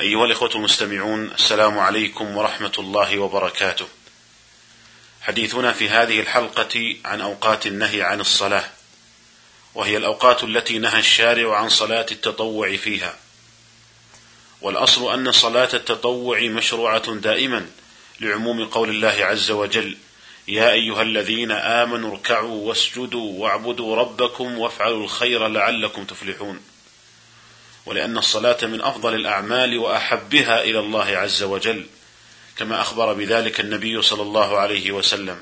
أيها الإخوة المستمعون السلام عليكم ورحمة الله وبركاته. حديثنا في هذه الحلقة عن أوقات النهي عن الصلاة، وهي الأوقات التي نهى الشارع عن صلاة التطوع فيها. والأصل أن صلاة التطوع مشروعة دائما لعموم قول الله عز وجل: يا أيها الذين آمنوا اركعوا واسجدوا واعبدوا ربكم وافعلوا الخير لعلكم تفلحون. ولأن الصلاة من أفضل الأعمال وأحبها إلى الله عز وجل كما أخبر بذلك النبي صلى الله عليه وسلم.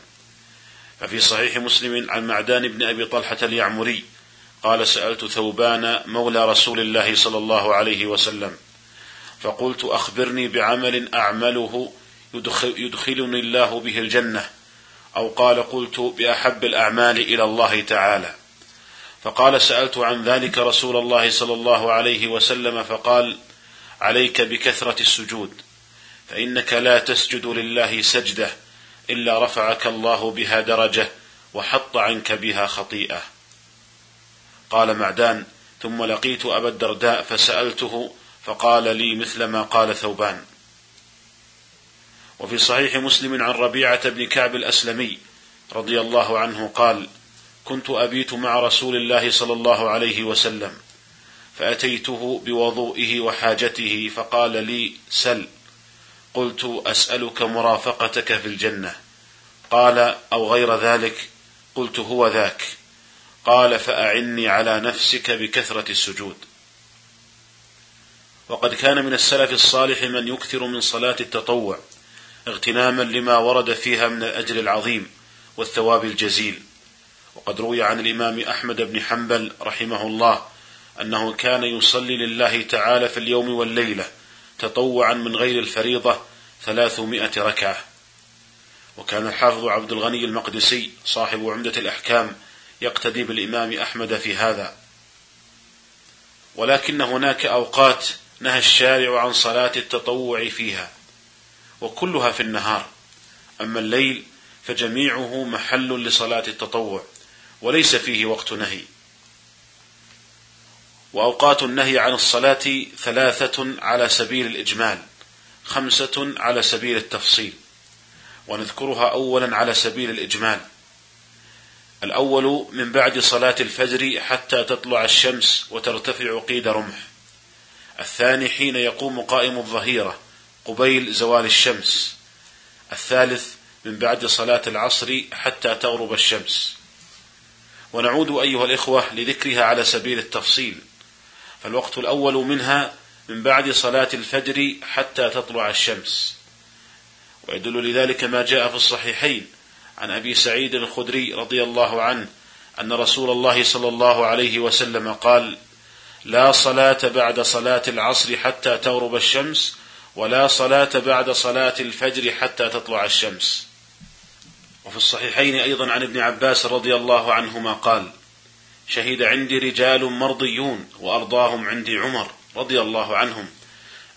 ففي صحيح مسلم عن معدان بن أبي طلحة اليعمري قال سألت ثوبان مولى رسول الله صلى الله عليه وسلم فقلت أخبرني بعمل أعمله يدخل يدخلني الله به الجنة أو قال قلت بأحب الأعمال إلى الله تعالى. فقال سألت عن ذلك رسول الله صلى الله عليه وسلم فقال عليك بكثرة السجود فإنك لا تسجد لله سجدة إلا رفعك الله بها درجة وحط عنك بها خطيئة. قال معدان ثم لقيت أبا الدرداء فسألته فقال لي مثل ما قال ثوبان. وفي صحيح مسلم عن ربيعة بن كعب الأسلمي رضي الله عنه قال كنت أبيت مع رسول الله صلى الله عليه وسلم فأتيته بوضوئه وحاجته فقال لي سل. قلت أسألك مرافقتك في الجنة. قال أو غير ذلك؟ قلت هو ذاك. قال فأعني على نفسك بكثرة السجود. وقد كان من السلف الصالح من يكثر من صلاة التطوع اغتناما لما ورد فيها من الأجر العظيم والثواب الجزيل. وقد روي عن الإمام أحمد بن حنبل رحمه الله أنه كان يصلي لله تعالى في اليوم والليلة تطوعا من غير الفريضة ثلاثمائة ركعة. وكان الحافظ عبد الغني المقدسي صاحب عمدة الأحكام يقتدي بالإمام أحمد في هذا. ولكن هناك أوقات نهى الشارع عن صلاة التطوع فيها وكلها في النهار. أما الليل فجميعه محل لصلاة التطوع. وليس فيه وقت نهي. وأوقات النهي عن الصلاة ثلاثة على سبيل الإجمال خمسة على سبيل التفصيل ونذكرها اولا على سبيل الإجمال. الأول من بعد صلاة الفجر حتى تطلع الشمس وترتفع قيد رمح. الثاني حين يقوم قائم الظهيرة قبيل زوال الشمس. الثالث من بعد صلاة العصر حتى تغرب الشمس. ونعود أيها الإخوة لذكرها على سبيل التفصيل. فالوقت الأول منها من بعد صلاة الفجر حتى تطلع الشمس. ويدل لذلك ما جاء في الصحيحين عن أبي سعيد الخدري رضي الله عنه أن رسول الله صلى الله عليه وسلم قال لا صلاة بعد صلاة العصر حتى تغرب الشمس ولا صلاة بعد صلاة الفجر حتى تطلع الشمس. وفي الصحيحين أيضا عن ابن عباس رضي الله عنهما قال شهد عندي رجال مرضيون وأرضاهم عندي عمر رضي الله عنهم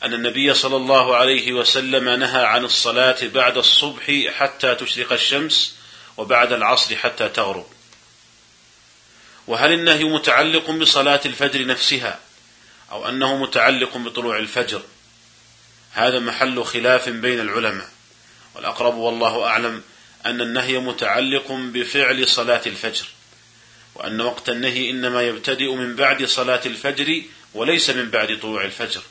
أن النبي صلى الله عليه وسلم نهى عن الصلاة بعد الصبح حتى تشرق الشمس وبعد العصر حتى تغرب. وهل النهي متعلق بصلاة الفجر نفسها أو أنه متعلق بطلوع الفجر؟ هذا محل خلاف بين العلماء والأقرب والله أعلم أن النهي متعلق بفعل صلاة الفجر وأن وقت النهي إنما يبتدئ من بعد صلاة الفجر وليس من بعد طلوع الفجر.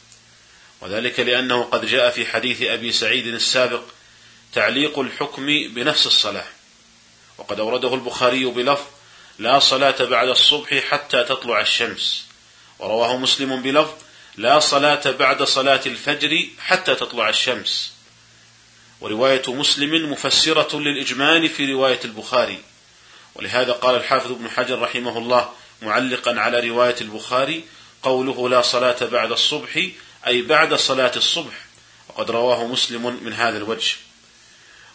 وذلك لأنه قد جاء في حديث أبي سعيد السابق تعليق الحكم بنفس الصلاة وقد أورده البخاري بلفظ لا صلاة بعد الصبح حتى تطلع الشمس ورواه مسلم بلفظ لا صلاة بعد صلاة الفجر حتى تطلع الشمس. ورواية مسلم مفسرة للإجمال في رواية البخاري. ولهذا قال الحافظ ابن حجر رحمه الله معلقا على رواية البخاري قوله لا صلاة بعد الصبح أي بعد صلاة الصبح. وقد رواه مسلم من هذا الوجه.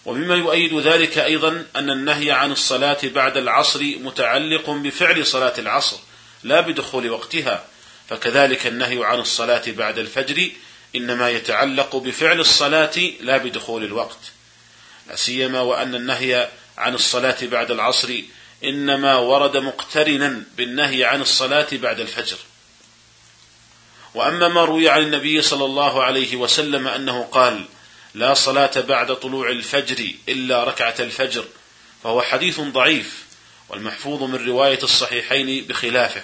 ومما يؤيد ذلك أيضا أن النهي عن الصلاة بعد العصر متعلق بفعل صلاة العصر لا بدخول وقتها. فكذلك النهي عن الصلاة بعد الفجر إنما يتعلق بفعل الصلاة لا بدخول الوقت. لا سيما وأن النهي عن الصلاة بعد العصر إنما ورد مقترنا بالنهي عن الصلاة بعد الفجر. وأما ما روي عن النبي صلى الله عليه وسلم أنه قال لا صلاة بعد طلوع الفجر إلا ركعة الفجر فهو حديث ضعيف والمحفوظ من رواية الصحيحين بخلافه.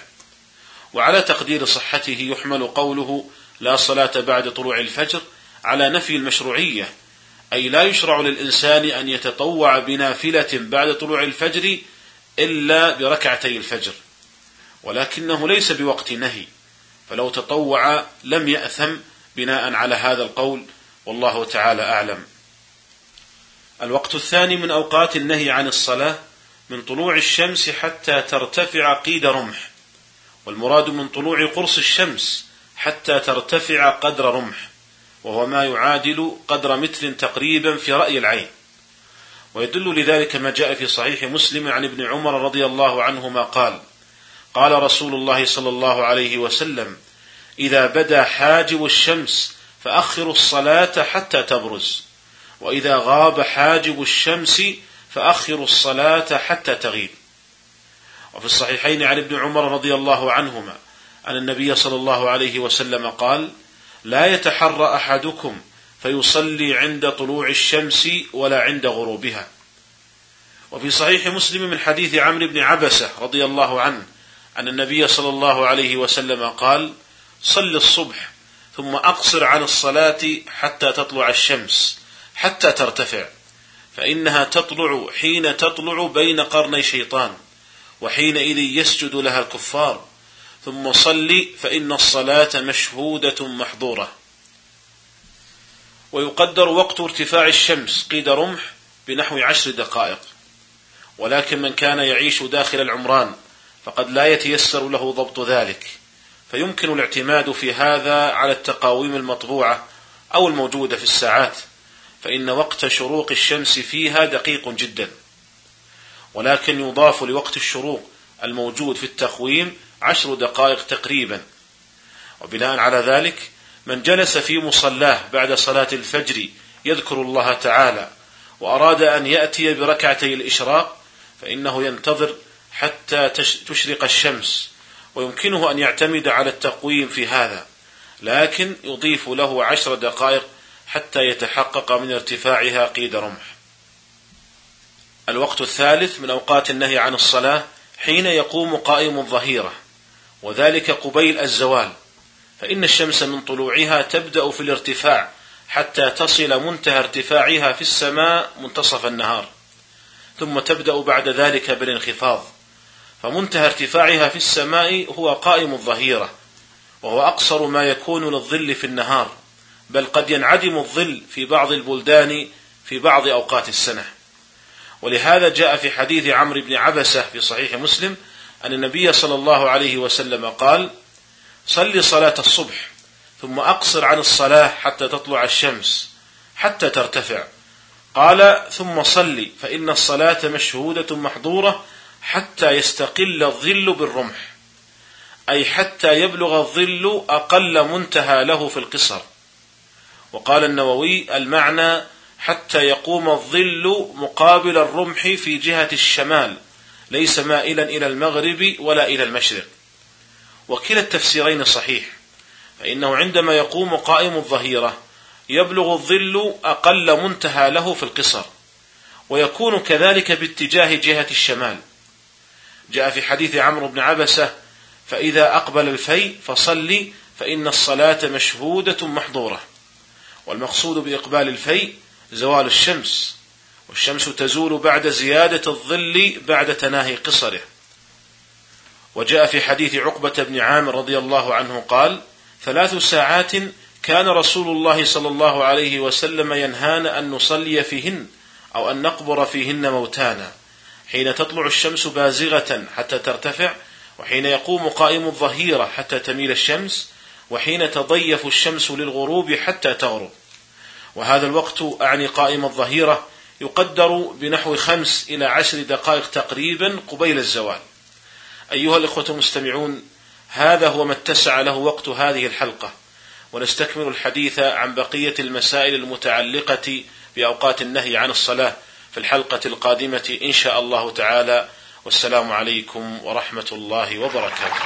وعلى تقدير صحته يحمل قوله لا صلاة بعد طلوع الفجر على نفي المشروعية أي لا يشرع للإنسان أن يتطوع بنافلة بعد طلوع الفجر إلا بركعتي الفجر ولكنه ليس بوقت نهي فلو تطوع لم يأثم بناء على هذا القول والله تعالى أعلم. الوقت الثاني من أوقات النهي عن الصلاة من طلوع الشمس حتى ترتفع قيد رمح والمراد من طلوع قرص الشمس حتى ترتفع قدر رمح وهو ما يعادل قدر متر تقريبا في رأي العين. ويدل لذلك ما جاء في صحيح مسلم عن ابن عمر رضي الله عنهما قال قال رسول الله صلى الله عليه وسلم إذا بدا حاجب الشمس فأخروا الصلاة حتى تبرز وإذا غاب حاجب الشمس فأخروا الصلاة حتى تغيب. وفي الصحيحين عن ابن عمر رضي الله عنهما أن النبي صلى الله عليه وسلم قال لا يتحرى أحدكم فيصلي عند طلوع الشمس ولا عند غروبها. وفي صحيح مسلم من حديث عمرو بن عبسة رضي الله عنه أن النبي صلى الله عليه وسلم قال صل الصبح ثم أقصر عن الصلاة حتى تطلع الشمس حتى ترتفع فإنها تطلع حين تطلع بين قرني شيطان وحينئذ يسجد لها الكفار. ثم صل فإن الصلاة مشهودة محظورة. ويقدر وقت ارتفاع الشمس قيد رمح بنحو عشر دقائق. ولكن من كان يعيش داخل العمران فقد لا يتيسر له ضبط ذلك. فيمكن الاعتماد في هذا على التقاويم المطبوعة أو الموجودة في الساعات فإن وقت شروق الشمس فيها دقيق جدا. ولكن يضاف لوقت الشروق الموجود في التقويم عشر دقائق تقريبا. وبناء على ذلك من جلس في مصلاه بعد صلاة الفجر يذكر الله تعالى وأراد أن يأتي بركعتي الإشراق فإنه ينتظر حتى تشرق الشمس ويمكنه أن يعتمد على التقويم في هذا. لكن يضيف له عشر دقائق حتى يتحقق من ارتفاعها قيد رمح. الوقت الثالث من أوقات النهي عن الصلاة حين يقوم قائم الظهيرة. وذلك قبيل الزوال. فإن الشمس من طلوعها تبدأ في الارتفاع حتى تصل منتهى ارتفاعها في السماء منتصف النهار. ثم تبدأ بعد ذلك بالانخفاض. فمنتهى ارتفاعها في السماء هو قائم الظهيرة وهو أقصر ما يكون للظل في النهار بل قد ينعدم الظل في بعض البلدان في بعض أوقات السنة. ولهذا جاء في حديث عمرو بن عبسة في صحيح مسلم أن النبي صلى الله عليه وسلم قال صل صلاة الصبح ثم أقصر عن الصلاة حتى تطلع الشمس حتى ترتفع. قال ثم صل فإن الصلاة مشهودة محظورة حتى يستقل الظل بالرمح أي حتى يبلغ الظل أقل منتهى له في القصر. وقال النووي المعنى حتى يقوم الظل مقابل الرمح في جهة الشمال ليس مائلا إلى المغرب ولا إلى المشرق. وكلا التفسيرين صحيح فإنه عندما يقوم قائم الظهيرة يبلغ الظل أقل منتهى له في القصر ويكون كذلك باتجاه جهة الشمال. جاء في حديث عمرو بن عبسة فإذا أقبل الفي فصلي فإن الصلاة مشهودة محظورة. والمقصود بإقبال الفي زوال الشمس. والشمس تزول بعد زيادة الظل بعد تناهي قصره. وجاء في حديث عقبة بن عامر رضي الله عنه قال ثلاث ساعات كان رسول الله صلى الله عليه وسلم ينهانا أن نصلي فيهن أو أن نقبر فيهن موتانا. حين تطلع الشمس بازغة حتى ترتفع وحين يقوم قائم الظهيرة حتى تميل الشمس وحين تضيف الشمس للغروب حتى تغرب. وهذا الوقت أعني قائم الظهيرة يقدر بنحو خمس إلى عشر دقائق تقريبا قبيل الزوال. أيها الإخوة المستمعون هذا هو ما اتسع له وقت هذه الحلقة. ونستكمل الحديث عن بقية المسائل المتعلقة بأوقات النهي عن الصلاة في الحلقة القادمة إن شاء الله تعالى. والسلام عليكم ورحمة الله وبركاته.